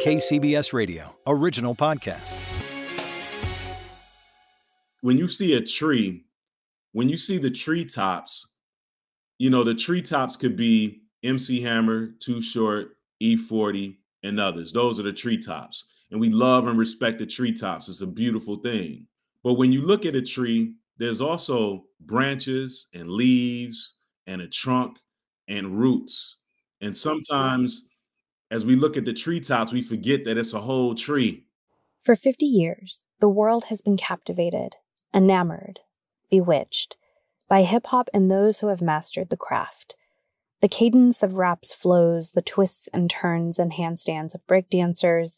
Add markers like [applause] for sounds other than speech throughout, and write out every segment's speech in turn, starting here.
KCBS Radio, original podcasts. When you see a tree, when you see the treetops, you know, the treetops could be MC Hammer, Too Short, E40, and others. Those are the treetops. And we love and respect the treetops. It's a beautiful thing. But when you look at a tree, there's also branches and leaves and a trunk and roots. And sometimes as we look at the treetops, we forget that it's a whole tree. For 50 years, the world has been captivated, enamored, bewitched by hip hop and those who have mastered the craft. The cadence of raps flows, the twists and turns and handstands of breakdancers,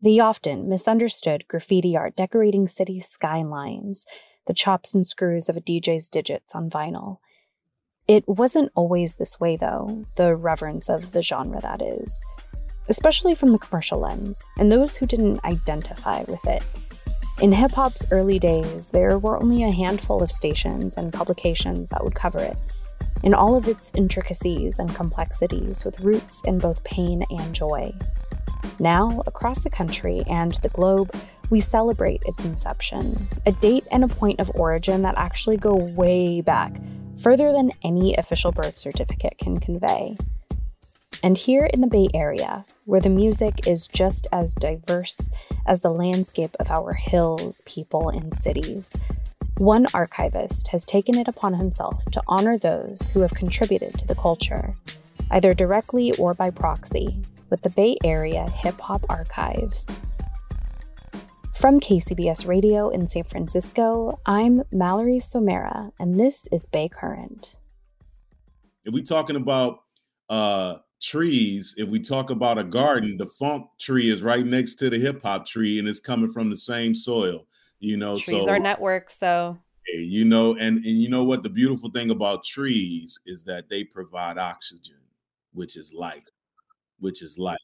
the often misunderstood graffiti art decorating city skylines, the chops and screws of a DJ's digits on vinyl. It wasn't always this way, though, the reverence of the genre that is especially from the commercial lens, and those who didn't identify with it. In hip hop's early days, there were only a handful of stations and publications that would cover it, in all of its intricacies and complexities, with roots in both pain and joy. Now, across the country and the globe, we celebrate its inception, a date and a point of origin that actually go way back, further than any official birth certificate can convey. And here in the Bay Area, where the music is just as diverse as the landscape of our hills, people, and cities, one archivist has taken it upon himself to honor those who have contributed to the culture, either directly or by proxy, with the Bay Area Hip Hop Archives. From KCBS Radio in San Francisco, I'm Mallory Somera, and this is Bay Current. If we're talking about uh, trees, if we talk about a garden, the funk tree is right next to the hip hop tree and it's coming from the same soil. You know, trees so, are networks, so you know, and and you know what the beautiful thing about trees is that they provide oxygen, which is life, which is life.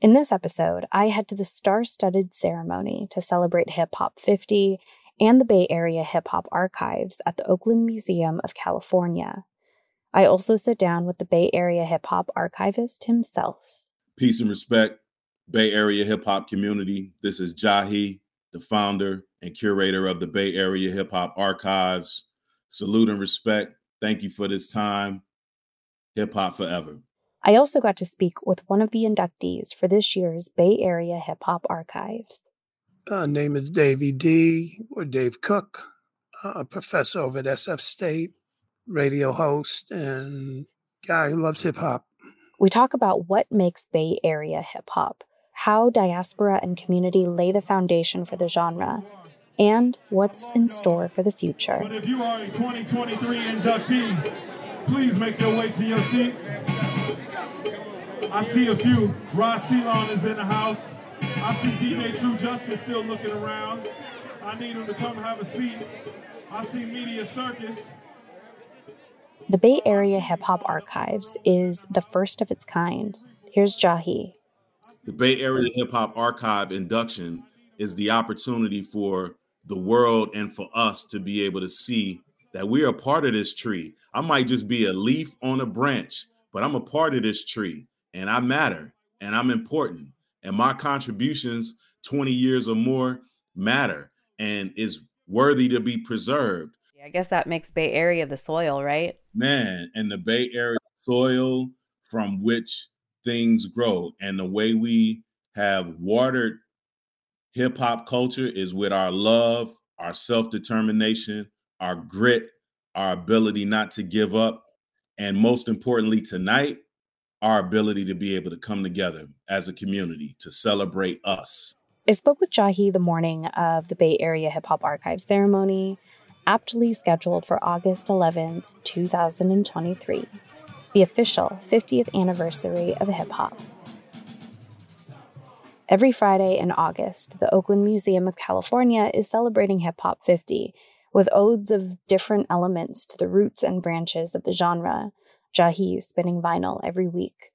In this episode, I head to the star-studded ceremony to celebrate Hip Hop 50 and the Bay Area Hip Hop Archives at the Oakland Museum of California. I also sit down with the Bay Area hip hop archivist himself. Peace and respect, Bay Area hip hop community. This is Jahi, the founder and curator of the Bay Area Hip Hop Archives. Salute and respect. Thank you for this time. Hip hop forever. I also got to speak with one of the inductees for this year's Bay Area Hip Hop Archives. Uh, name is Davey D. or Dave Cook, a professor over at SF State radio host and guy who loves hip hop. We talk about what makes Bay Area hip hop, how diaspora and community lay the foundation for the genre, and what's in store for the future. But if you are a 2023 inductee, please make your way to your seat. I see a few. Ross Ceylon is in the house. I see DJ True Justice still looking around. I need him to come have a seat. I see Media Circus. The Bay Area Hip Hop Archives is the first of its kind. Here's Jahi. The Bay Area Hip Hop Archive induction is the opportunity for the world and for us to be able to see that we're a part of this tree. I might just be a leaf on a branch, but I'm a part of this tree and I matter and I'm important. And my contributions, 20 years or more, matter and is worthy to be preserved. I guess that makes Bay Area the soil, right? Man, and the Bay Area soil from which things grow. And the way we have watered hip hop culture is with our love, our self determination, our grit, our ability not to give up, and most importantly, tonight, our ability to be able to come together as a community to celebrate us. I spoke with Jahi the morning of the Bay Area Hip Hop Archive ceremony, aptly scheduled for August 11th, 2023, the official 50th anniversary of hip hop. Every Friday in August, the Oakland Museum of California is celebrating Hip Hop 50 with odes of different elements to the roots and branches of the genre. Jahi spinning vinyl every week.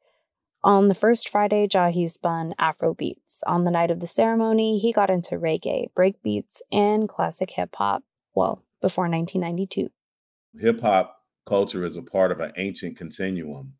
On the first Friday, Jahi spun Afro beats. On the night of the ceremony, he got into reggae, breakbeats, and classic hip hop. Well, before 1992. Hip hop culture is a part of an ancient continuum.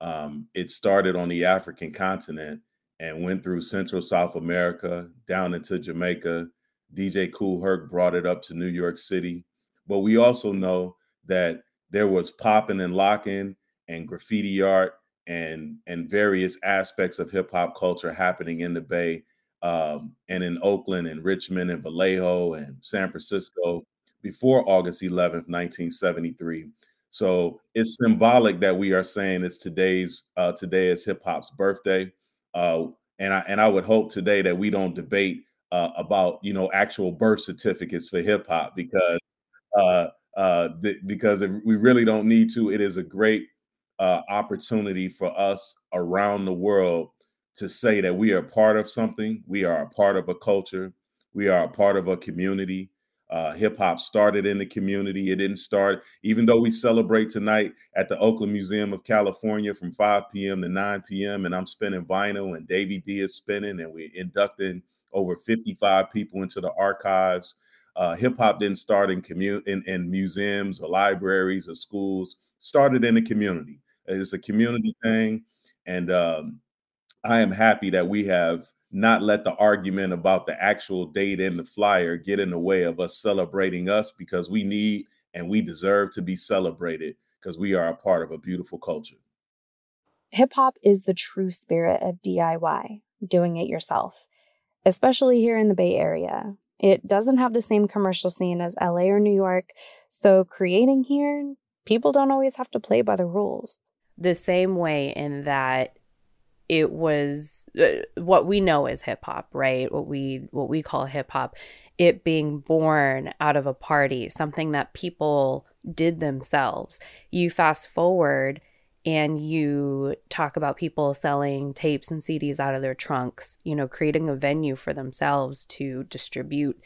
Um, it started on the African continent and went through Central South America, down into Jamaica. DJ Kool Herc brought it up to New York City. But we also know that there was popping and locking and graffiti art and and various aspects of hip hop culture happening in the Bay um, and in Oakland and Richmond and Vallejo and San Francisco before August 11th, 1973. So it's symbolic that we are saying it's today's uh, today is hip hop's birthday. Uh, and I and I would hope today that we don't debate uh, about you know actual birth certificates for hip hop because uh, uh, th- because we really don't need to. It is a great uh, opportunity for us around the world to say that we are part of something. We are a part of a culture. We are a part of a community. Uh, Hip hop started in the community. It didn't start, even though we celebrate tonight at the Oakland Museum of California from 5 p.m. to 9 p.m. And I'm spinning vinyl, and Davey D is spinning, and we're inducting over 55 people into the archives. Uh, Hip hop didn't start in, commu- in, in museums or libraries or schools. Started in the community. It's a community thing, and um, I am happy that we have not let the argument about the actual date and the flyer get in the way of us celebrating us because we need and we deserve to be celebrated because we are a part of a beautiful culture. Hip hop is the true spirit of DIY, doing it yourself, especially here in the Bay Area. It doesn't have the same commercial scene as LA or New York, so creating here, people don't always have to play by the rules. The same way in that it was uh, what we know as hip hop, right? What we what we call hip hop, it being born out of a party, something that people did themselves. You fast forward and you talk about people selling tapes and CDs out of their trunks, you know, creating a venue for themselves to distribute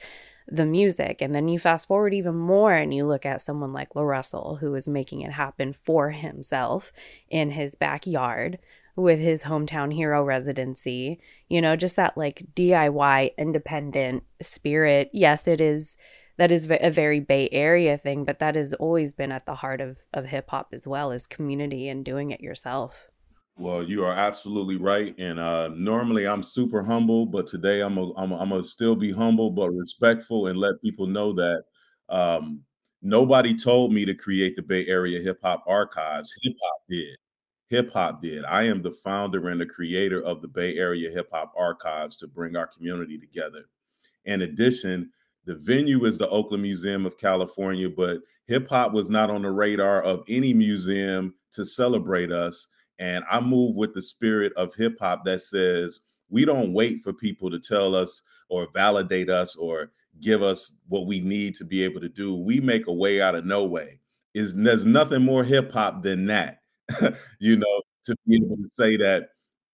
the music. And then you fast forward even more and you look at someone like La Russell, who is making it happen for himself in his backyard with his hometown hero residency, you know, just that like DIY independent spirit. Yes, it is that is a very Bay Area thing, but that has always been at the heart of of hip hop as well as community and doing it yourself. Well, you are absolutely right, and uh, normally I'm super humble, but today I'm a, I'm a, I'm gonna still be humble but respectful and let people know that um, nobody told me to create the Bay Area Hip Hop Archives. Hip hop did hip hop did. I am the founder and the creator of the Bay Area Hip Hop Archives to bring our community together. In addition, the venue is the Oakland Museum of California, but hip hop was not on the radar of any museum to celebrate us. And I move with the spirit of hip hop that says we don't wait for people to tell us or validate us or give us what we need to be able to do. We make a way out of no way. Is there's nothing more hip hop than that. [laughs] you know, to be able to say that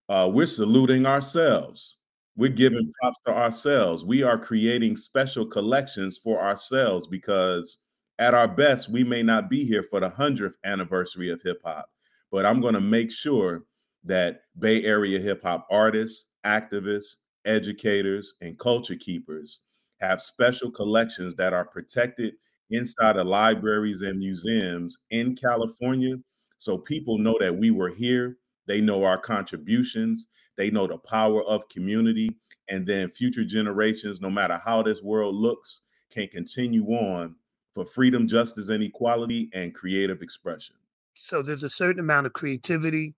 uh, we're saluting ourselves. We're giving props to ourselves. We are creating special collections for ourselves because at our best, we may not be here for the 100th anniversary of hip hop, but I'm going to make sure that Bay Area hip hop artists, activists, educators, and culture keepers have special collections that are protected inside of libraries and museums in California so people know that we were here. They know our contributions. They know the power of community. And then future generations, no matter how this world looks, can continue on for freedom, justice, and equality and creative expression. So there's a certain amount of creativity,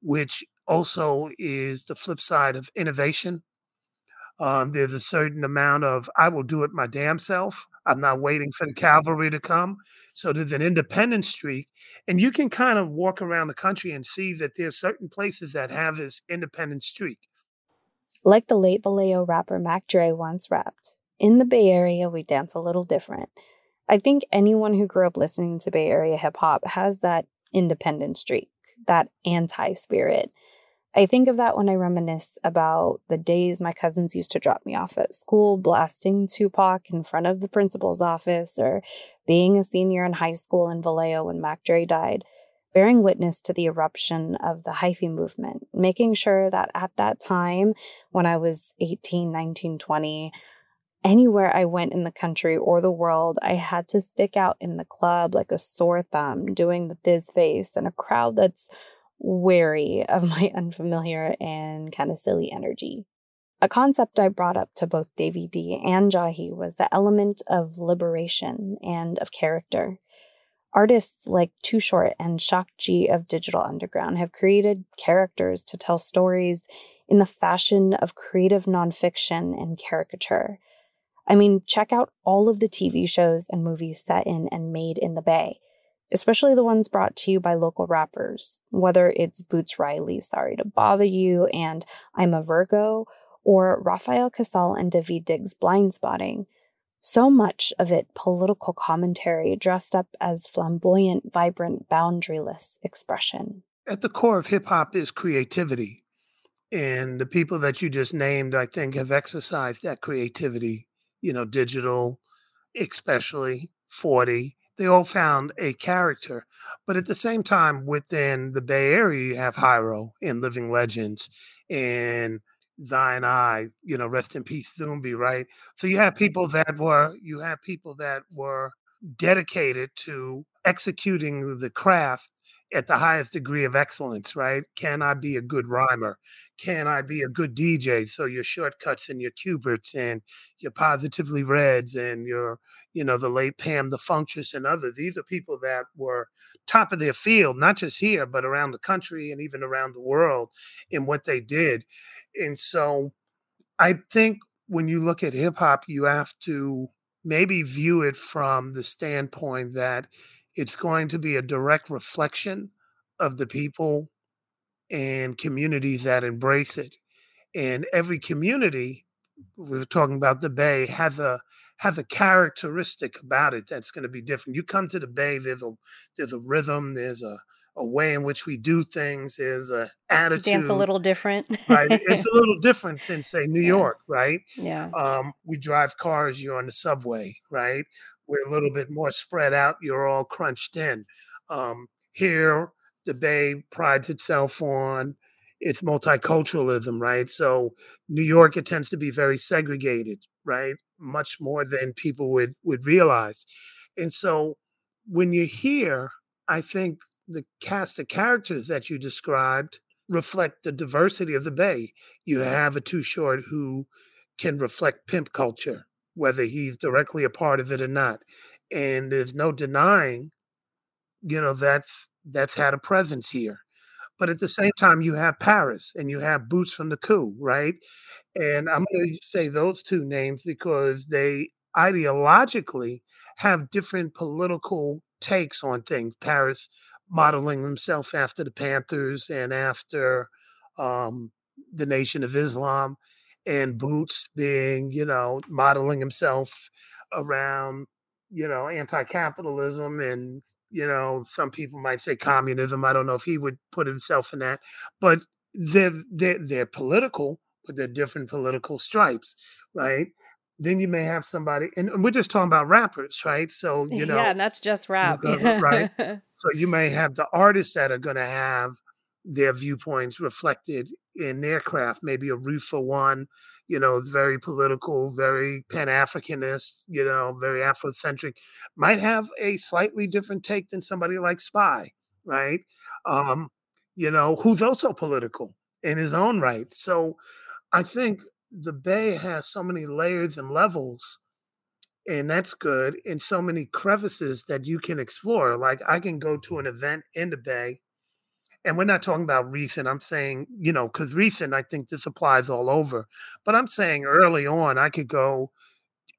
which also is the flip side of innovation. Um, there's a certain amount of I will do it my damn self. I'm not waiting for the cavalry to come. So there's an independent streak, and you can kind of walk around the country and see that there's certain places that have this independent streak. Like the late Vallejo rapper Mac Dre once rapped, in the Bay Area we dance a little different. I think anyone who grew up listening to Bay Area hip hop has that independent streak, that anti spirit. I think of that when I reminisce about the days my cousins used to drop me off at school, blasting Tupac in front of the principal's office, or being a senior in high school in Vallejo when Mac Dre died, bearing witness to the eruption of the hyphy movement, making sure that at that time, when I was 18, 19, 20, anywhere I went in the country or the world, I had to stick out in the club like a sore thumb, doing the thizz face in a crowd that's wary of my [laughs] unfamiliar and kind of silly energy. A concept I brought up to both Davey D and Jahi was the element of liberation and of character. Artists like Too Short and Shock G of Digital Underground have created characters to tell stories in the fashion of creative nonfiction and caricature. I mean, check out all of the TV shows and movies set in and made in the Bay especially the ones brought to you by local rappers, whether it's Boots Riley, Sorry to Bother You, and I'm a Virgo, or Rafael Casal and Daveed Diggs Blindspotting. So much of it political commentary dressed up as flamboyant, vibrant, boundaryless expression. At the core of hip hop is creativity. And the people that you just named, I think, have exercised that creativity, you know, digital, especially 40, they all found a character. But at the same time, within the Bay Area, you have Hiero and Living Legends and Zion I, you know, rest in peace, Zumbi, right? So you have mm-hmm. people that were you have people that were dedicated to executing the craft at the highest degree of excellence, right? Can I be a good rhymer? Can I be a good DJ? So your Shortkuts and your Qberts and your positively reds and your, you know, the late Pam the Funkstress and others. These are people that were top of their field, not just here, but around the country and even around the world in what they did. And so I think when you look at hip hop, you have to maybe view it from the standpoint that it's going to be a direct reflection of the people and communities that embrace it. And every community, we were talking about the Bay, has a has a characteristic about it that's going to be different. You come to the Bay, there's a there's a rhythm, there's a a way in which we do things, there's a attitude. Dance a little different. right. It's a little [laughs] different than say New Yeah. York, right? Yeah. Um, we drive cars, you're on the subway, right? We're a little bit more spread out, you're all crunched in. Um, here, the Bay prides itself on its multiculturalism, right? So New York, it tends to be very segregated, right? Much more than people would would realize. And so when you're here, I think the cast of characters that you described reflect the diversity of the Bay. You have a Too Short who can reflect pimp culture, whether he's directly a part of it or not. And there's no denying, you know, that's that's had a presence here. But at the same time, you have Paris and you have Boots from the Coup, right? And I'm going to say those two names because they ideologically have different political takes on things. Paris modeling himself after the Panthers and after um, the Nation of Islam, and Boots being, you know, modeling himself around, you know, anti-capitalism and you know, some people might say communism. I don't know if he would put himself in that, but they're they're, they're political, but they're different political stripes, right? Then you may have somebody, and we're just talking about rappers, right? So you know, yeah, that's just rap. go- right. [laughs] so you may have the artists that are going to have their viewpoints reflected in their craft. Maybe a Roof for one, you know, very political, very Pan Africanist, you know, very Afrocentric, might have a slightly different take than somebody like Spy, right? Um, you know, who's also political in his own right. So I think the Bay has so many layers and levels and that's good and so many crevices that you can explore like i can go to an event in the bay and we're not talking about recent. I'm saying, you know, because recent, I think this applies all over. But I'm saying early on, I could go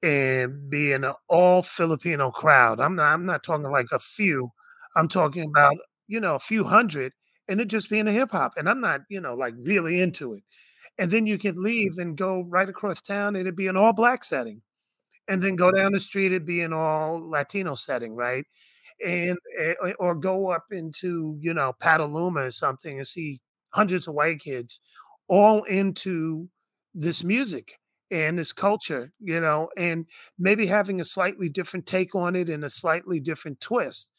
and be in an all Filipino crowd. I'm not. I'm not talking like a few. I'm talking about you know a few hundred, and it just being a hip hop. And I'm not you know like really into it. And then you can leave and go right across town, and it'd be an all black setting, and then go down the street, it'd be an all Latino setting, right? And eh, or go up into you know Petaluma or something and see hundreds of white kids all into this music and this culture, you know, and maybe having a slightly different take on it and a slightly different twist.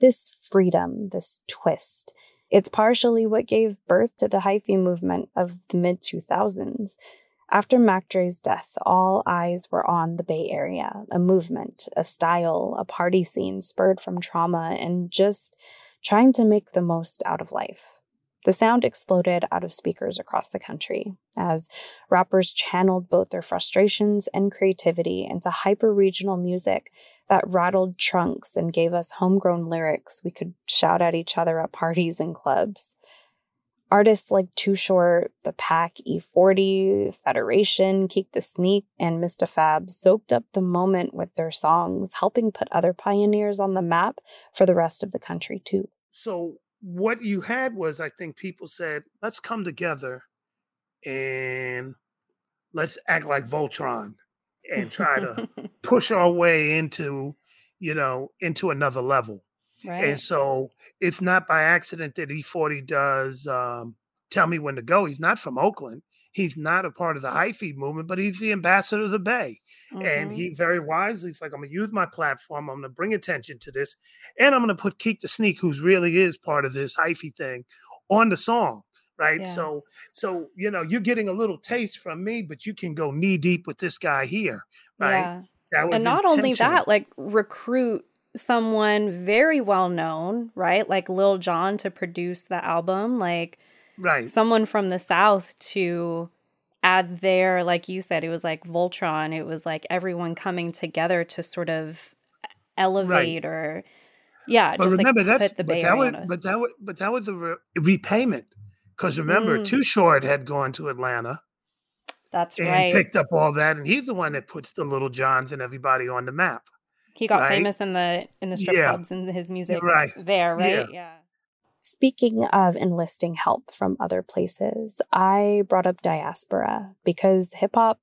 This freedom, this twist, it's partially what gave birth to the hyphy movement of the mid 2000s. After Mac Dre's death, all eyes were on the Bay Area, a movement, a style, a party scene spurred from trauma and just trying to make the most out of life. The sound exploded out of speakers across the country as rappers channeled both their frustrations and creativity into hyper regional music that rattled trunks and gave us homegrown lyrics we could shout at each other at parties and clubs. Artists like Too Short, The Pack, E40, Federation, Keak the Sneak, and Mr. Fab soaked up the moment with their songs, helping put other pioneers on the map for the rest of the country, too. So, what you had was, I think people said, let's come together and let's act like Voltron and try to [laughs] push our way into, you know, into another level. Right. And so it's not by accident that E40 does um, Tell Me When to Go. He's not from Oakland. He's not a part of the hyphy movement, but he's the ambassador of the Bay. Mm-hmm. And he very wisely, is like, I'm going to use my platform. I'm going to bring attention to this. And I'm going to put Keak the Sneak, who's really is part of this hyphy thing, on the song right yeah. so so you know you're getting a little taste from me but you can go knee deep with this guy here right yeah. and not only that like recruit someone very well known, right? Like Lil Jon to produce the album, like right. someone from the South to add their, like you said, it was like Voltron. It was like everyone coming together to sort of elevate right. or yeah. But remember like that's but that, was, but that was but that was a re- repayment because remember, mm. Too Short had gone to Atlanta. That's and right. Picked up all that, and he's the one that puts the Lil Jons and everybody on the map. He got right? famous in the in the strip yeah. clubs and his music right. there, right? Yeah. yeah. Speaking of enlisting help from other places, I brought up diaspora because hip hop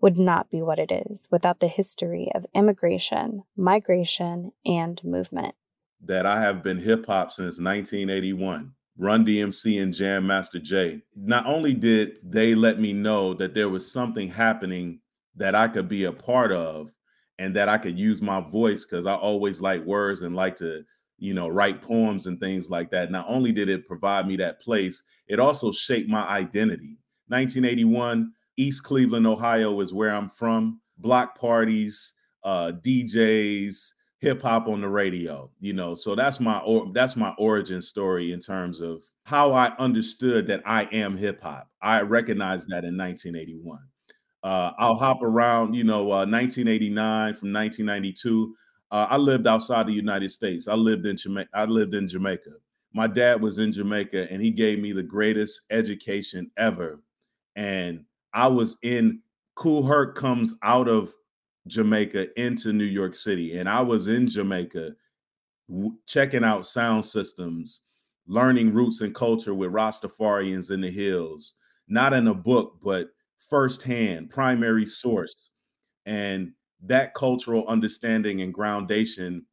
would not be what it is without the history of immigration, migration, and movement. That I have been hip hop since 1981. Run DMC and Jam Master Jay. Not only did they let me know that there was something happening that I could be a part of, and that I could use my voice because I always like words and like to, you know, write poems and things like that. Not only did it provide me that place, it also shaped my identity. 1981, East Cleveland, Ohio is where I'm from. Block parties, uh, DJs, hip hop on the radio, you know. So that's my or, that's my origin story in terms of how I understood that I am hip hop. I recognized that in 1981. Uh, I'll hop around, you know, uh, 1989 from 1992. Uh, I lived outside the United States. I lived in Jamaica. I lived in Jamaica. My dad was in Jamaica, and he gave me the greatest education ever. And I was in Kool Herc comes out of Jamaica into New York City, and I was in Jamaica w- checking out sound systems, learning roots and culture with Rastafarians in the hills. Not in a book, but firsthand, primary source. And that cultural understanding and groundation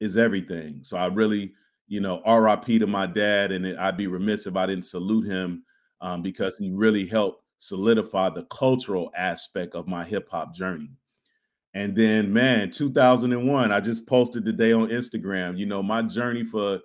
is everything. So I really, you know, RIP to my dad, and I'd be remiss if I didn't salute him um, because he really helped solidify the cultural aspect of my hip hop journey. And then, man, 2001, I just posted today on Instagram. You know, my journey for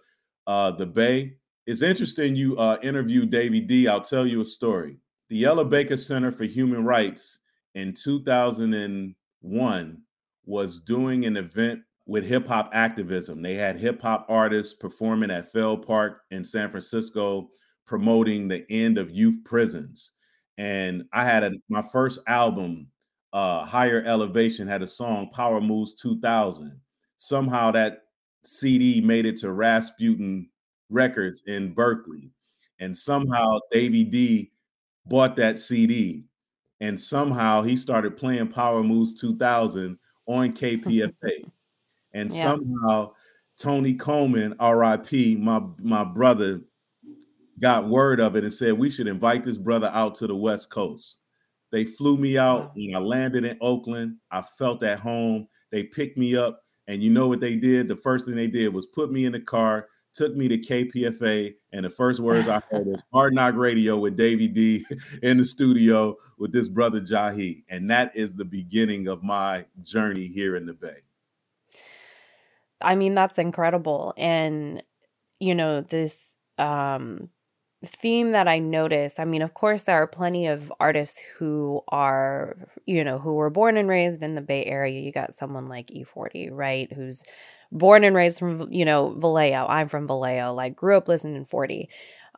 uh, the Bay. It's interesting you uh, interviewed Davey D. I'll tell you a story the Ella Baker Center for Human Rights in 2001 was doing an event with hip hop activism. They had hip hop artists performing at Fell Park in San Francisco promoting the end of youth prisons. And I had a, my first album, uh, Higher Elevation, had a song, Power Moves 2000. Somehow that CD made it to Rasputin Records in Berkeley, and somehow Davey D bought that CD, and somehow he started playing Power Moves 2000 on KPFA, [laughs] and yeah. somehow Tony Coleman, R.I.P. My my brother, got word of it and said we should invite this brother out to the West Coast. They flew me out when I landed in Oakland. I felt at home. They picked me up, and you know what they did? The first thing they did was put me in the car, took me to KPFA, and the first words I heard was Hard Knock Radio with Davey D [laughs] in the studio with this brother Jahi. And that is the beginning of my journey here in the Bay. I mean, that's incredible. And, you know, this um theme that I notice, I mean, of course, there are plenty of artists who are, you know, who were born and raised in the Bay Area. You got someone like E40, right? Who's born and raised from, you know, Vallejo. I'm from Vallejo, like grew up listening to 40.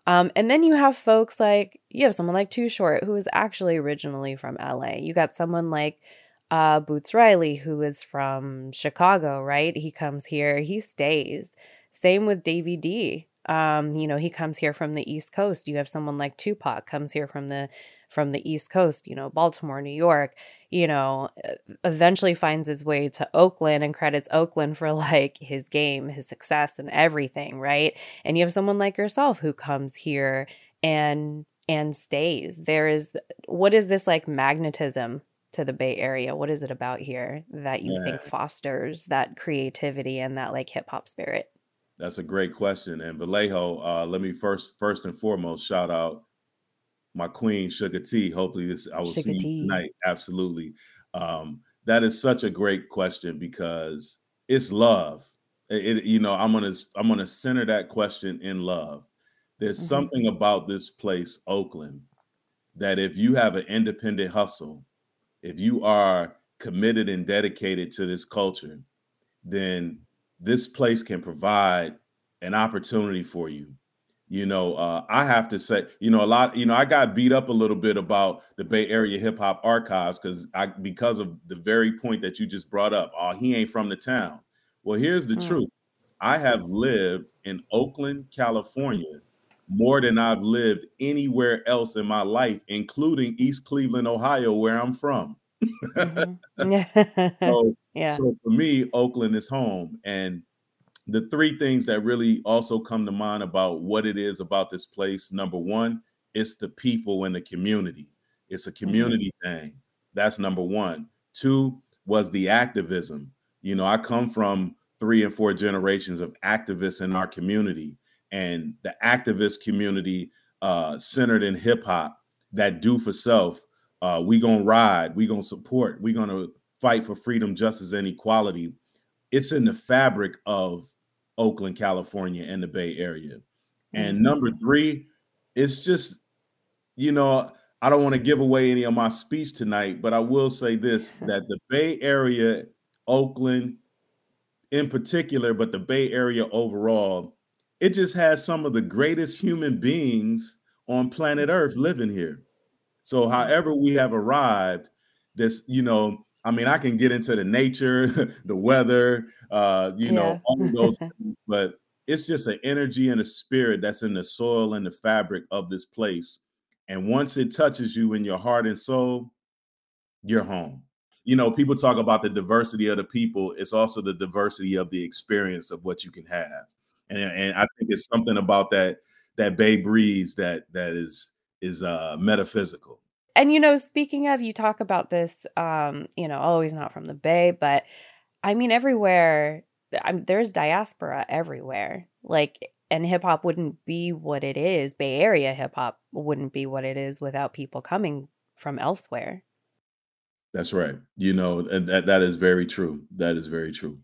Um, and then you have folks like, you have someone like Too Short, who is actually originally from LA. You got someone like uh, Boots Riley, who is from Chicago, right? He comes here, he stays. Same with Davey D. Um, you know, he comes here from the East Coast. You have someone like Tupac comes here from the from the East Coast, you know, Baltimore, New York, you know, eventually finds his way to Oakland and credits Oakland for [laughs] like his game, his success and everything, right? And you have someone like yourself who comes here and and stays. There is what is this like magnetism to the Bay Area? What is it about here that you yeah. think fosters that creativity and that like hip hop spirit? That's a great question. And Vallejo, uh, let me first first and foremost shout out my queen Sugar T. Hopefully this I will Sugar see you tonight. Absolutely. Um, that is such a great question because it's love. It, it, you know, I'm gonna I'm gonna center that question in love. There's mm-hmm. something about this place, Oakland, that if you have an independent hustle, if you are committed and dedicated to this culture, then this place can provide an opportunity for you. You know, uh, I have to say, you know, a lot, you know, I got beat up a little bit about the Bay Area hip hop archives because I because of the very point that you just brought up. Oh, he ain't from the town. Well, here's the mm. truth. I have lived in Oakland, California, more than I've lived anywhere else in my life, including East Cleveland, Ohio, where I'm from. mm-hmm. [laughs] so, [laughs] yeah. so for me, Oakland is home. And the three things that really also come to mind about what it is about this place number one, it's the people in the community. It's a mm-hmm. community mm-hmm. thing. That's number one. Two was the activism. You know, I come from three and four generations of activists in our community, and the activist community uh, centered in hip hop that do for self uh, we gonna ride. We gonna support. We gonna fight for freedom, justice, and equality. It's in the fabric of Oakland, California, and the Bay Area. And mm-hmm. number three, it's just, you know, I don't want to give away any of my speech tonight, but I will say this [laughs] that the Bay Area, Oakland in particular, but the Bay Area overall, it just has some of the greatest human beings on planet Earth living here. So, however, we have arrived, this, you know, I mean, I can get into the nature, [laughs] the weather, uh, you yeah. know, all [laughs] those things, but it's just an energy and a spirit that's in the soil and the fabric of this place. And once it touches you in your heart and soul, you're home. You know, people talk about the diversity of the people. It's also the diversity of the experience of what you can have. And, and I think it's something about that that Bay breeze that that is is uh, metaphysical. And you know, speaking of, you talk about this, um, you know, oh, he's not from the Bay, but I mean, everywhere I'm, there's diaspora everywhere. Like, and hip hop wouldn't be what it is. Bay Area hip hop wouldn't be what it is without people coming from elsewhere. That's right. You know, and that, that is very true. That is very true.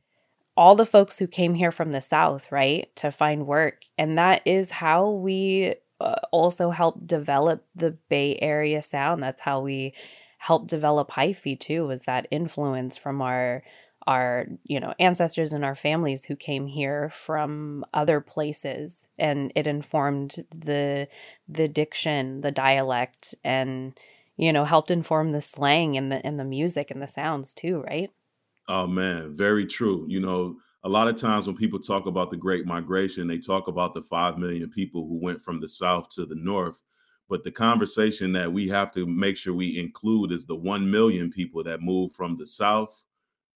All the folks who came here from the South, right, to find work. And that is how we uh, also helped develop the Bay Area sound. That's how we helped develop hyphy too. Was that influence from our our you know ancestors and our families who came here from other places, and it informed the the diction, the dialect, and you know helped inform the slang and the and the music and the sounds too. Right. Oh man, very true. You know, a lot of times when people talk about the Great Migration, they talk about the 5 million people who went from the South to the North. But the conversation that we have to make sure we include is the 1 million people that moved from the South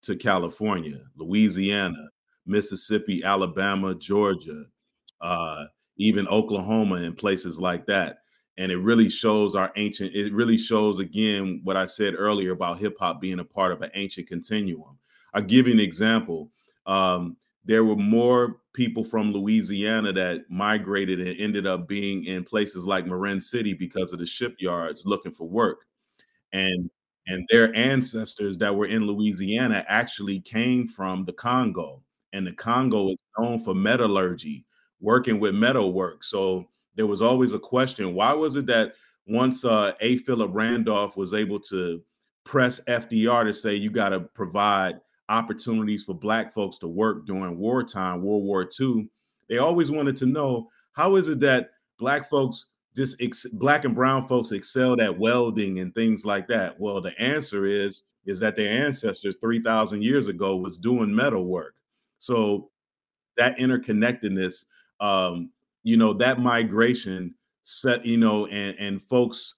to California, Louisiana, Mississippi, Alabama, Georgia, uh, even Oklahoma, and places like that. And it really shows our ancient, it really shows again what I said earlier about hip hop being a part of an ancient continuum. I'll give you an example um, there were more people from Louisiana that migrated and ended up being in places like Marin City because of the shipyards looking for work. And and their ancestors that were in Louisiana actually came from the Congo. And the Congo is known for metallurgy, working with metal work. So there was always a question why was it that once uh, A. Philip Randolph was able to press FDR to say you got to provide opportunities for black folks to work during wartime, World War II, they always wanted to know how is it that black folks just ex- black and brown folks excelled at welding and things like that. Well, the answer is is that their ancestors 3000 years ago was doing metal work. So that interconnectedness um you know that migration set you know and and folks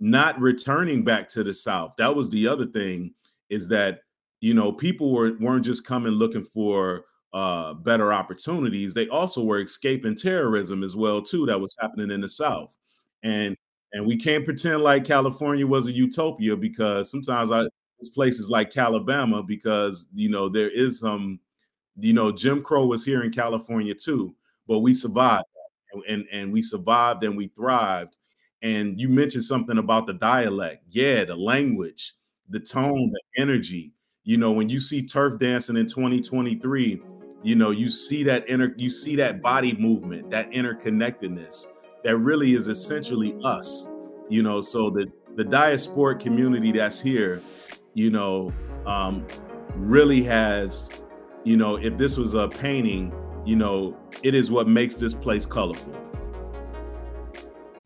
not returning back to the south that was the other thing is that you know, people were weren't just coming looking for uh, better opportunities. They also were escaping terrorism as well too that was happening in the South. And and we can't pretend like California was a utopia because sometimes I places like Calabama because you know there is some you know Jim Crow was here in California too, but we survived and, and we survived and we thrived. And you mentioned something about the dialect. Yeah, the language, the tone, the energy you know, when you see turf dancing in 2023, you know, you see that inner, you see that body movement, that interconnectedness that really is essentially us, you know. So the the diasporic community that's here, you know, um, really has, you know, if this was a painting, you know, it is what makes this place colorful.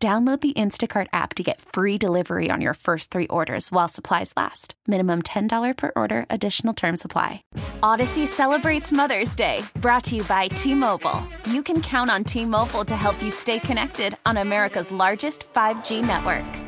Download the Instacart app to get free delivery on your first three orders while supplies last. Minimum $10 per order, additional term supply. Audacy celebrates Mother's Day, brought to you by T Mobile. You can count on T Mobile to help you stay connected on America's largest 5G network.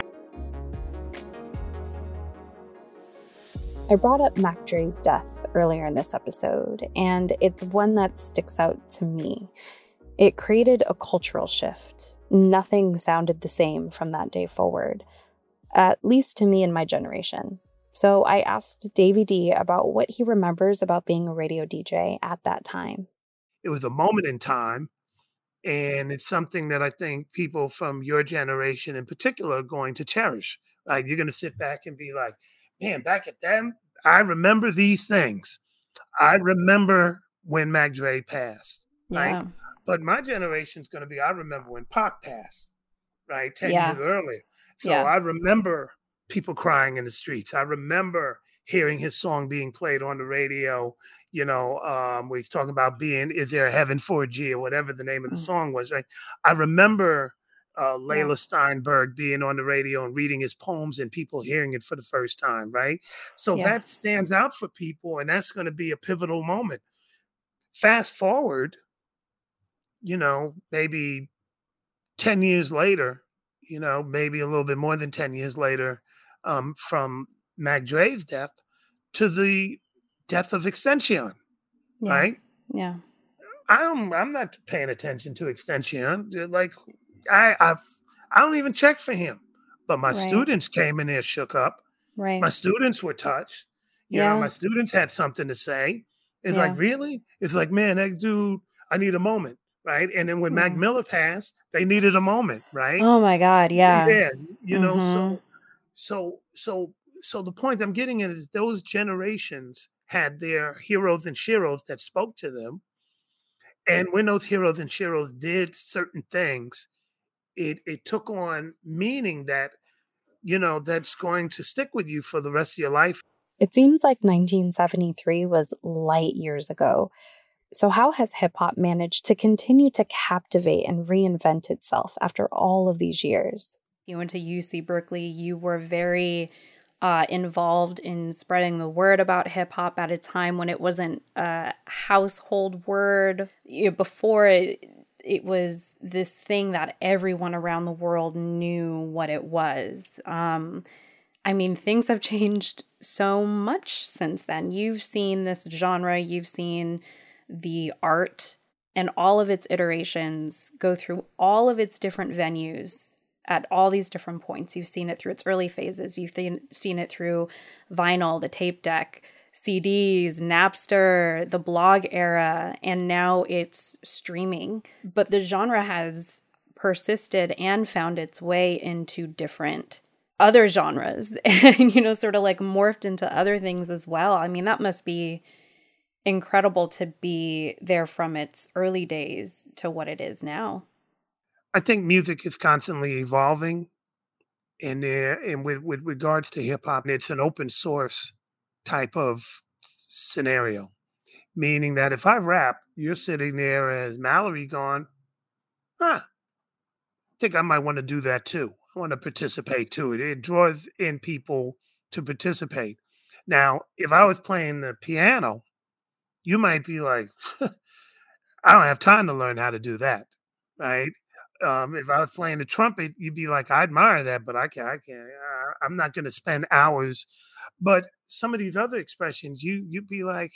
I brought up Mac Dre's death earlier in this episode, and it's one that sticks out to me. It created a cultural shift. Nothing sounded the same from that day forward, at least to me and my generation. So I asked Davey D about what he remembers about being a radio DJ at that time. It was a moment in time, and it's something that I think people from your generation in particular are going to cherish. Like you're going to sit back and be like, man, back at them, I remember these things. I remember when Mac Dre passed, right? Yeah. But my generation's going to be, I remember when Pac passed, right? 10 yeah. years earlier. So yeah. I remember people crying in the streets. I remember hearing his song being played on the radio, you know, um, where he's talking about being, is there a heaven for G or whatever the name of the mm. song was, right? I remember uh, Leila yeah. Steinberg being on the radio and reading his poems and people hearing it for the first time, right? So yeah. that stands out for people, and that's going to be a pivotal moment. Fast forward, you know, maybe 10 years later, you know, maybe a little bit more than 10 years later um, from Mac Dre's death to the death of Extension, Yeah. right? Yeah. I'm I'm not paying attention to extension. Like I I've I don't even check for him. But my Right. students came in there shook up. Right. My students were touched. You Yeah. know, my students had something to say. It's Yeah. like, really? It's like, man, that dude, I need a moment. Right. And then when Mac Mhm. Miller passed, they needed a moment, right? Oh my God. Yeah. Yes, you know, Mhm. so so so so the point I'm getting at is those generations had their heroes and sheroes that spoke to them. And when those heroes and sheroes did certain things, it it took on meaning that, you know, that's going to stick with you for the rest of your life. It seems like 1973 was light years ago. So, how has hip hop managed to continue to captivate and reinvent itself after all of these years? You went to UC Berkeley. You were very uh, involved in spreading the word about hip hop at a time when it wasn't a household word. You- Before it, it was this thing that everyone around the world knew what it was. Um, I mean, things have changed so much since then. You've seen this genre, you've seen the art and all of its iterations go through all of its different venues at all these different points. You've seen it through its early phases, you've seen it through vinyl, the tape deck, CDs, Napster, the blog era, and now it's streaming. But the genre has persisted and found its way into different other genres [laughs] and you know sort of like morphed into other things as well. I mean that must be incredible to be there from its early days to what it is now. I think music is constantly evolving. And there, and with, with regards to hip hop, it's an open source type of scenario, meaning that if I rap, you're sitting there as Mallory gone, huh, I think I might want to do that too. I want to participate too. It, it draws in people to participate. Now, if I was playing the piano, you might be like, [laughs] I don't have time to learn how to do that, right? Um, if I was playing the trumpet, you'd be like, I admire that, but I can't, I can't, uh, I'm not going to spend hours. But some of these other expressions, you you'd be like,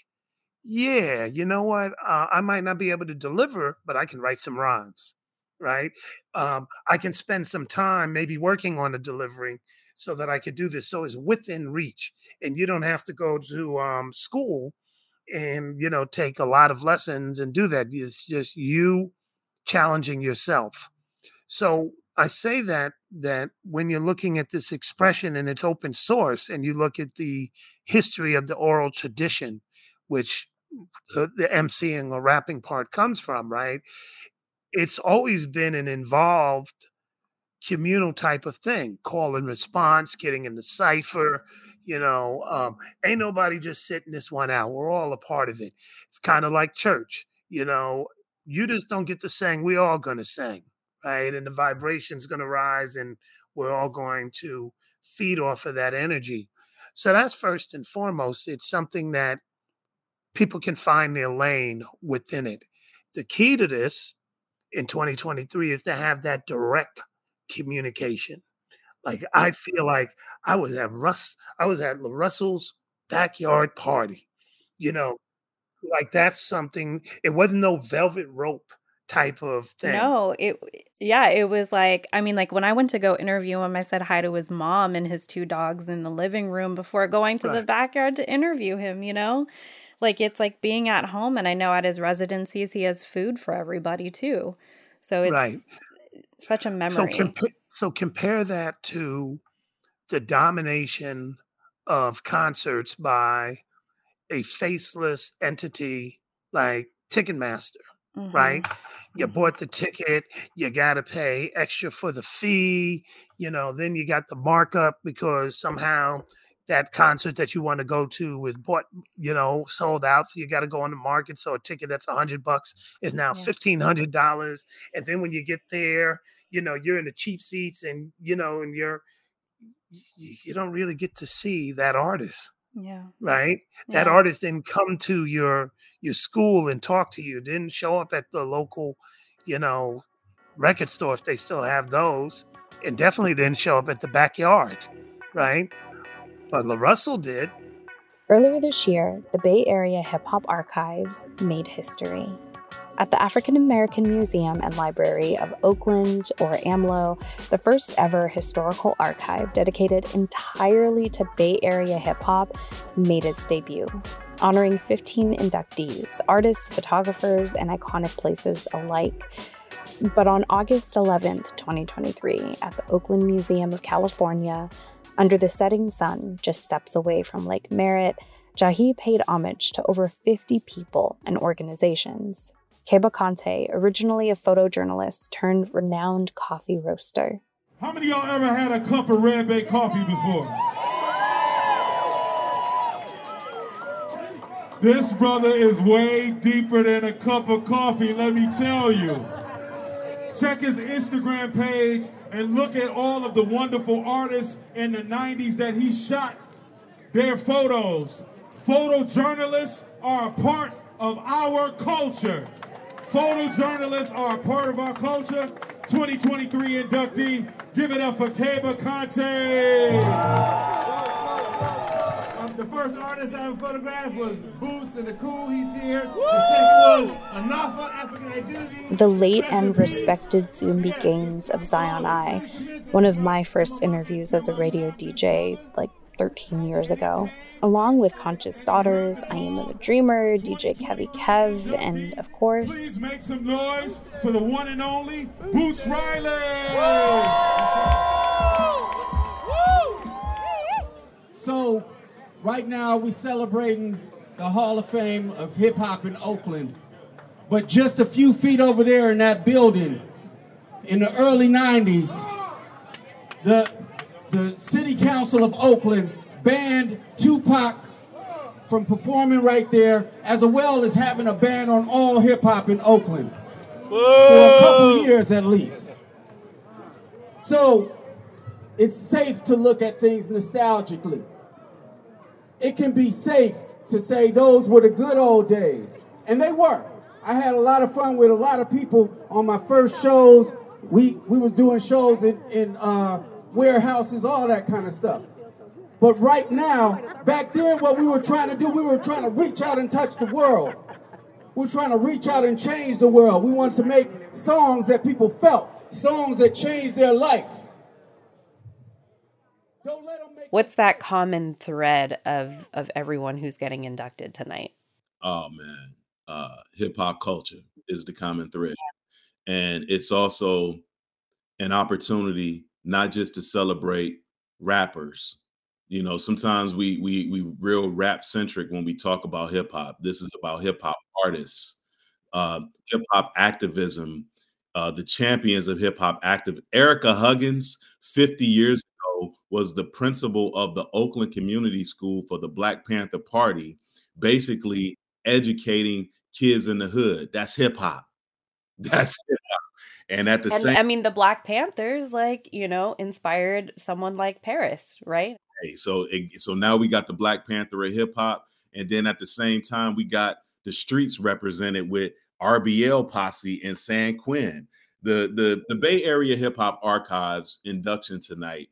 yeah, you know what? Uh, I might not be able to deliver, but I can write some rhymes, right? Um, I can spend some time maybe working on a delivery so that I could do this. So it's within reach, and you don't have to go to um, school and you know take a lot of lessons and do that. It's just you challenging yourself. So I say that that when you're looking at this expression and it's open source, and you look at the history of the oral tradition, which the, the emceeing or rapping part comes from, right? It's always been an involved communal type of thing, call and response, getting in the cipher. You know, um, ain't nobody just sitting this one out. We're all a part of it. It's kind of like church. You know, you just don't get to sing. We all to sing, right? And the vibration's going to rise, and we're all going to feed off of that energy. So that's first and foremost. It's something that people can find their lane within it. The key to this in 2023 is to have that direct communication. Like I feel like I was at Russ, I was at Russell's backyard party. You know, like that's something. It wasn't no velvet rope type of thing. No, it yeah, it was like I mean like when I went to go interview him, I said hi to his mom and his two dogs in the living room before going to the backyard to interview him, you know? Like it's like being at home and I know at his residencies he has food for everybody too. So it's Right. such a So, memory. compa- so compare that to the domination of concerts by a faceless entity like Ticketmaster, right? Mhm. You bought the ticket, you got to pay extra for the fee, you know, then you got the markup because somehow that concert that you want to go to was bought, you know, sold out. So you got to go on the market. So a ticket that's a hundred bucks is now Yeah. fifteen hundred dollars. And then when you get there, you know, you're in the cheap seats and you know, and you're you, you don't really get to see that artist Yeah. right that Yeah. artist didn't come to your your school and talk to you didn't show up at the local you know record store if they still have those and definitely didn't show up at the backyard right but la russell did Earlier this year, the Bay Area Hip Hop Archives made history. At the African American Museum and Library of Oakland, or AMLO, the first ever historical archive dedicated entirely to Bay Area hip hop made its debut, honoring 15 inductees, artists, photographers, and iconic places alike. But on August 11th, 2023, at the Oakland Museum of California, under the setting sun, just steps away from Lake Merritt, Jahi paid homage to over 50 people and organizations. Keba Konte, originally a photojournalist turned renowned coffee roaster. How many y'all ever had a cup of red bay coffee before? This brother is way deeper than a cup of coffee, let me tell you. Check his Instagram page and look at all of the wonderful artists in the 90s that he shot their photos. Photojournalists are a part of our culture. Photojournalists are a part of our culture. 2023 inductee, give it up for Keba Konte. Um, the first artist I ever photographed was Boots and the Coup. He's here. The second was Anafa, African Identity. The late and respected Zumbi Gaines of Zion I, one of my first interviews as a radio DJ like 13 years ago. Along with Conscious Daughters, I Am a Dreamer, DJ Kevy Kev, and of course. Please make some noise for the one and only Boots Riley. So, right now we're celebrating the Hall of Fame of hip hop in Oakland. But just a few feet over there in that building, in the early 90s, the, the City Council of Oakland banned Tupac from performing right there, as well as having a ban on all hip hop in Oakland for a couple years at least. So it's safe to look at things nostalgically. It can be safe to say those were the good old days, and they were. I had a lot of fun with a lot of people on my first shows. We we was doing shows in in uh, warehouses, all that kind of stuff. But right now, back then, what we were trying to do, we were trying to reach out and touch the world. We're trying to reach out and change the world. We wanted to make songs that people felt, songs that changed their life. What's that common thread of of everyone who's getting inducted tonight? Oh man, uh, hip hop culture is the common thread, and it's also an opportunity not just to celebrate rappers. You know, sometimes we we we real rap centric when we talk about hip hop. This is about hip hop artists, uh, hip hop activism, uh, the champions of hip hop active. Ericka Huggins, 50 years ago, was the principal of the Oakland Community School for the Black Panther Party, basically educating kids in the hood. That's hip hop. [laughs] That's hip hop. And at the And same I mean, the Black Panthers, like you know, inspired someone like Paris, right? Hey, so it, so now we got the Black Panther of hip hop, and then at the same time we got the streets represented with RBL Posse and San Quinn. The the the Bay Area Hip Hop Archives induction tonight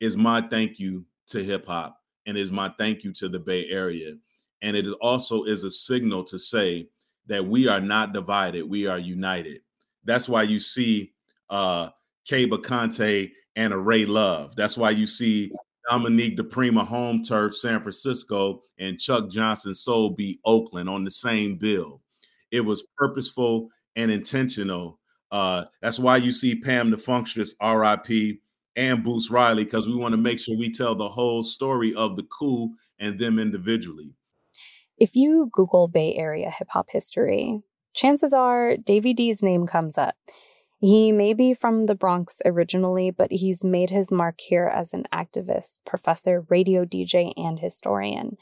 is my thank you to hip hop and is my thank you to the Bay Area, and it also is a signal to say that we are not divided, we are united. That's why you see uh Keba Konte and a Ray Love. That's why you see Dominique DiPrima Home Turf, San Francisco, and Chuck Johnson Soul Beat Oakland on the same bill. It was purposeful and intentional. Uh, that's why you see Pam the Funkstress, RIP, and Boots Riley, because we want to make sure we tell the whole story of the coup and them individually. If you Google Bay Area hip hop history, chances are Davey D's name comes up. He may be from the Bronx originally, but he's made his mark here as an activist, professor, radio DJ, and historian.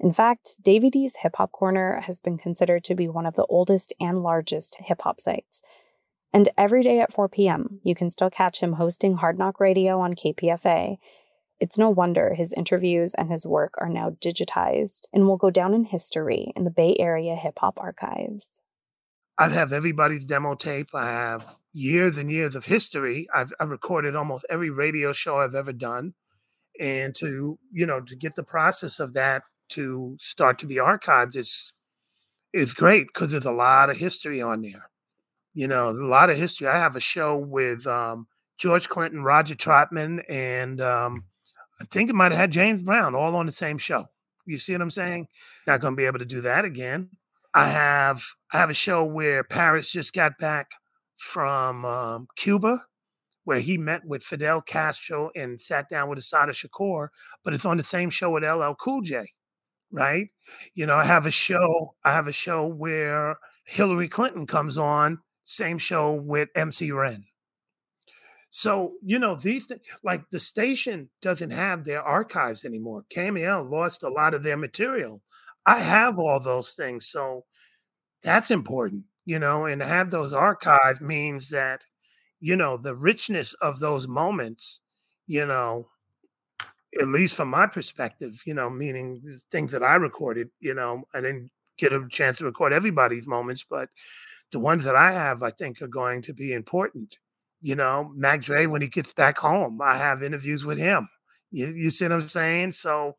In fact, Davey D's Hip Hop Corner has been considered to be one of the oldest and largest hip hop sites. And every day at 4 p.m., you can still catch him hosting Hard Knock Radio on KPFA. It's no wonder his interviews and his work are now digitized and will go down in history in the Bay Area hip hop archives. I have everybody's demo tape. I have years and years of history. I've, I've recorded almost every radio show I've ever done. And to, you know, to get the process of that to start to be archived is is great because there's a lot of history on there. You know, a lot of history. I have a show with um, George Clinton, Roger Troutman, and um, I think it might have had James Brown all on the same show. You see what I'm saying? Not going to be able to do that again. I have I have a show where Paris just got back from um, Cuba, where he met with Fidel Castro and sat down with Assata Shakur, but it's on the same show with LL Cool J, right? You know, I have a show. I have a show where Hillary Clinton comes on, same show with MC Ren. So, you know, these things, like the station doesn't have their archives anymore. KMEL lost a lot of their material. I have all those things. So that's important, you know, and to have those archives means that, you know, the richness of those moments, you know, at least from my perspective, you know, meaning things that I recorded, you know, I didn't get a chance to record everybody's moments, but the ones that I have, I think, are going to be important you know, Mac Dre when he gets back home. I have interviews with him. You, you see what I'm saying? So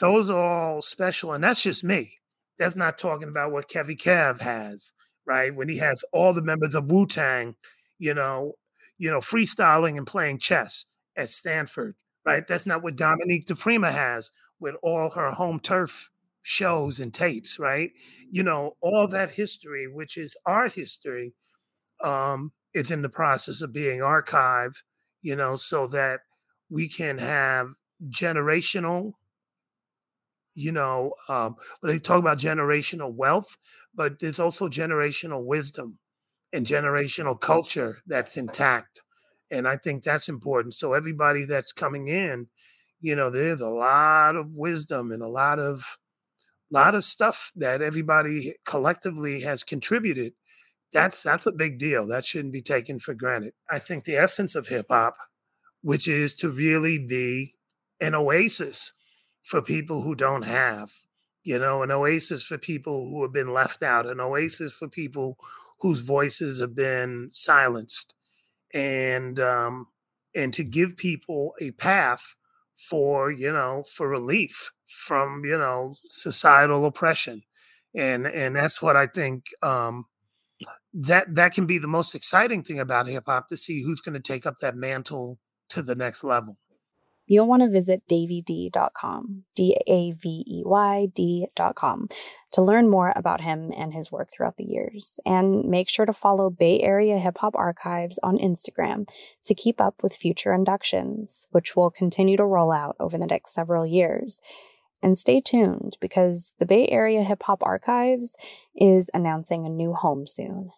those are all special, and that's just me. That's not talking about what Kevy Kev has, right? When he has all the members of Wu Tang, you know, you know, freestyling and playing chess at Stanford, right? That's not what Dominique DiPrima has with all her home turf shows and tapes, right? You know, all that history, which is art history, um, is in the process of being archived, you know, so that we can have generational, you know, um, they talk about generational wealth, but there's also generational wisdom and generational culture that's intact. And I think that's important. So everybody that's coming in, you know, there's a lot of wisdom and a lot of lot of stuff that everybody collectively has contributed that's that's a big deal. That shouldn't be taken for granted. I think the essence of hip hop, which is to really be an oasis for people who don't have, you know, an oasis for people who have been left out, an oasis for people whose voices have been silenced, and um, and to give people a path for you know for relief from you know societal oppression, and and that's what I think. Um, that that can be the most exciting thing about hip hop to see who's going to take up that mantle to the next level. You'll want to visit daveyd.com, D A V E Y D.com, to learn more about him and his work throughout the years. And make sure to follow Bay Area Hip Hop Archives on Instagram to keep up with future inductions, which will continue to roll out over the next several years. And stay tuned because the Bay Area Hip Hop Archives is announcing a new home soon.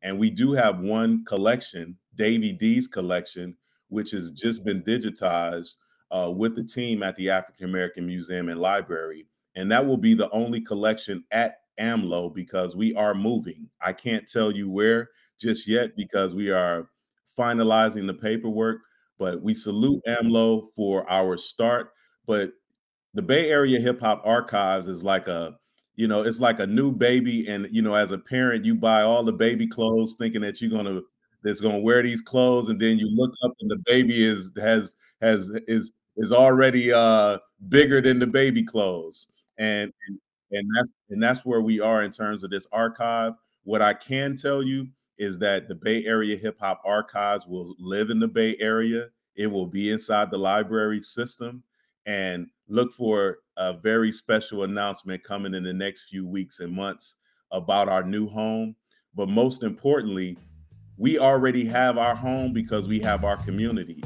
And we do have one collection, Davey D's collection, which has just been digitized uh, with the team at the African American Museum and Library. And that will be the only collection at AMLO because we are moving. I can't tell you where just yet because we are finalizing the paperwork, but we salute AMLO for our start. But the Bay Area Hip Hop Archives is like a you know it's like a new baby and you know as a parent you buy all the baby clothes thinking that you're gonna that's gonna wear these clothes and then you look up and the baby is has has is is already uh bigger than the baby clothes and and, that's and that's where we are in terms of this archive what i can tell you is that the bay area hip hop archives will live in the bay area it will be inside the library system and look for a very special announcement coming in the next few weeks and months about our new home. But most importantly, we already have our home because we have our community.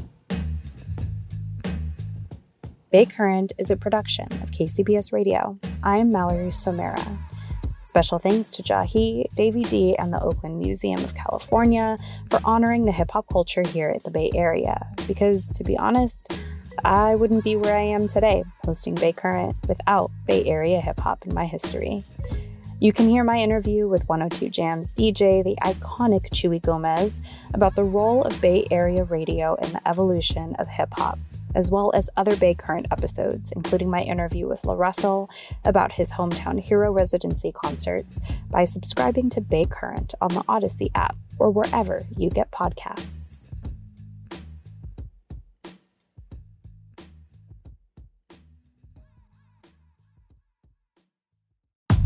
Bay Current is a production of KCBS Radio. I'm Mallory Somera. Special thanks to Jahi, Davey D, and the Oakland Museum of California for honoring the hip hop culture here at the Bay Area. Because, to be honest, I wouldn't be where I am today, hosting Bay Current, without Bay Area hip hop in my history. You can hear my interview with 102 Jams DJ, the iconic Chuy Gomez, about the role of Bay Area radio in the evolution of hip hop, as well as other Bay Current episodes, including my interview with La Russell about his hometown hero residency concerts, by subscribing to Bay Current on the Audacy app or wherever you get podcasts.